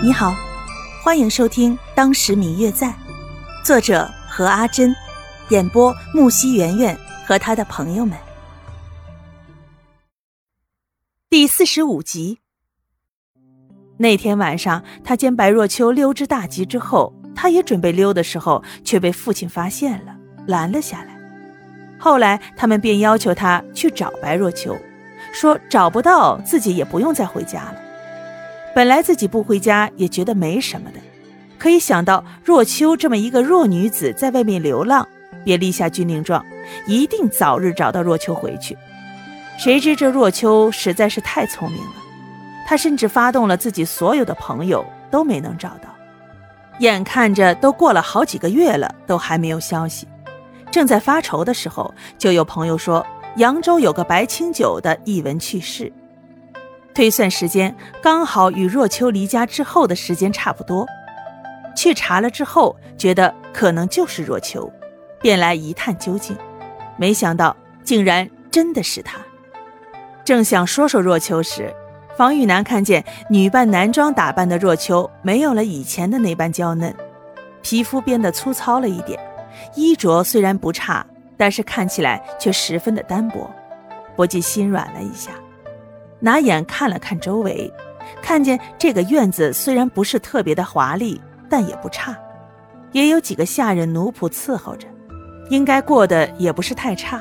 你好，欢迎收听《当时明月在》，作者何阿珍，演播木西圆圆和他的朋友们。第四十五集。那天晚上，他见白若秋溜之大吉之后，他也准备溜的时候，却被父亲发现了，拦了下来。后来，他们便要求他去找白若秋，说找不到自己也不用再回家了。本来自己不回家也觉得没什么的，可以想到若秋这么一个弱女子在外面流浪，便立下军令状，一定早日找到若秋回去。谁知这若秋实在是太聪明了，他甚至发动了自己所有的朋友都没能找到。眼看着都过了好几个月了，都还没有消息。正在发愁的时候，就有朋友说扬州有个白清酒的一文去世。推算时间刚好与若秋离家之后的时间差不多，去查了之后，觉得可能就是若秋，便来一探究竟。没想到竟然真的是他。正想说说若秋时，房玉楠看见女扮男装打扮的若秋没有了以前的那般娇嫩，皮肤变得粗糙了一点，衣着虽然不差，但是看起来却十分的单薄，不禁心软了一下。拿眼看了看周围，看见这个院子虽然不是特别的华丽，但也不差，也有几个下人奴仆伺候着，应该过得也不是太差。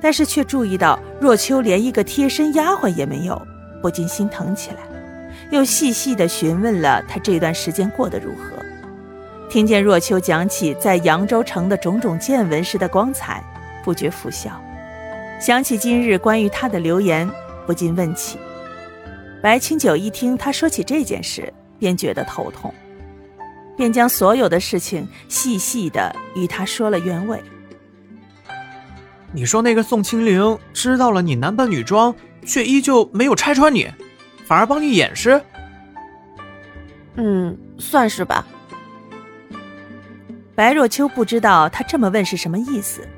但是却注意到若秋连一个贴身丫鬟也没有，不禁心疼起来，又细细的询问了他这段时间过得如何。听见若秋讲起在扬州城的种种见闻时的光彩，不觉拂笑，想起今日关于他的流言。不禁问起，白清九一听他说起这件事，便觉得头痛，便将所有的事情细细的与他说了原委。你说那个宋清灵知道了你男扮女装，却依旧没有拆穿你，反而帮你掩饰？嗯，算是吧。白若秋不知道他这么问是什么意思，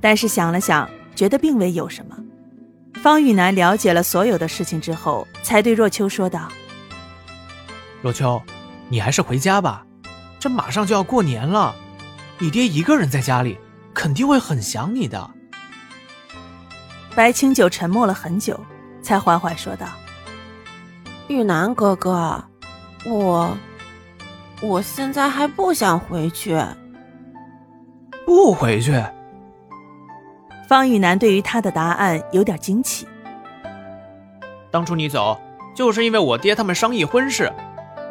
但是想了想，觉得并未有什么。方玉楠了解了所有的事情之后，才对若秋说道：“若秋，你还是回家吧，这马上就要过年了，你爹一个人在家里，肯定会很想你的。”白清九沉默了很久，才缓缓说道：“玉楠哥哥，我，我现在还不想回去。不回去。”方玉楠对于他的答案有点惊奇。当初你走，就是因为我爹他们商议婚事，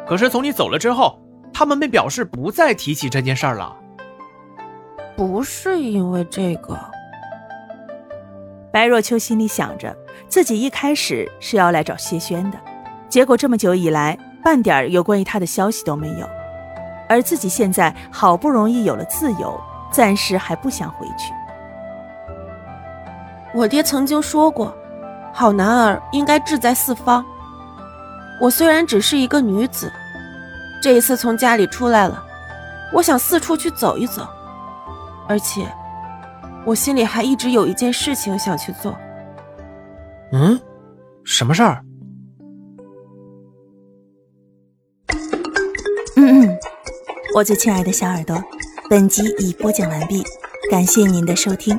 可是从你走了之后，他们便表示不再提起这件事儿了。不是因为这个。白若秋心里想着，自己一开始是要来找谢轩的，结果这么久以来，半点有关于他的消息都没有，而自己现在好不容易有了自由，暂时还不想回去。我爹曾经说过，好男儿应该志在四方。我虽然只是一个女子，这一次从家里出来了，我想四处去走一走，而且我心里还一直有一件事情想去做。嗯，什么事儿？嗯嗯，我最亲爱的小耳朵，本集已播讲完毕，感谢您的收听。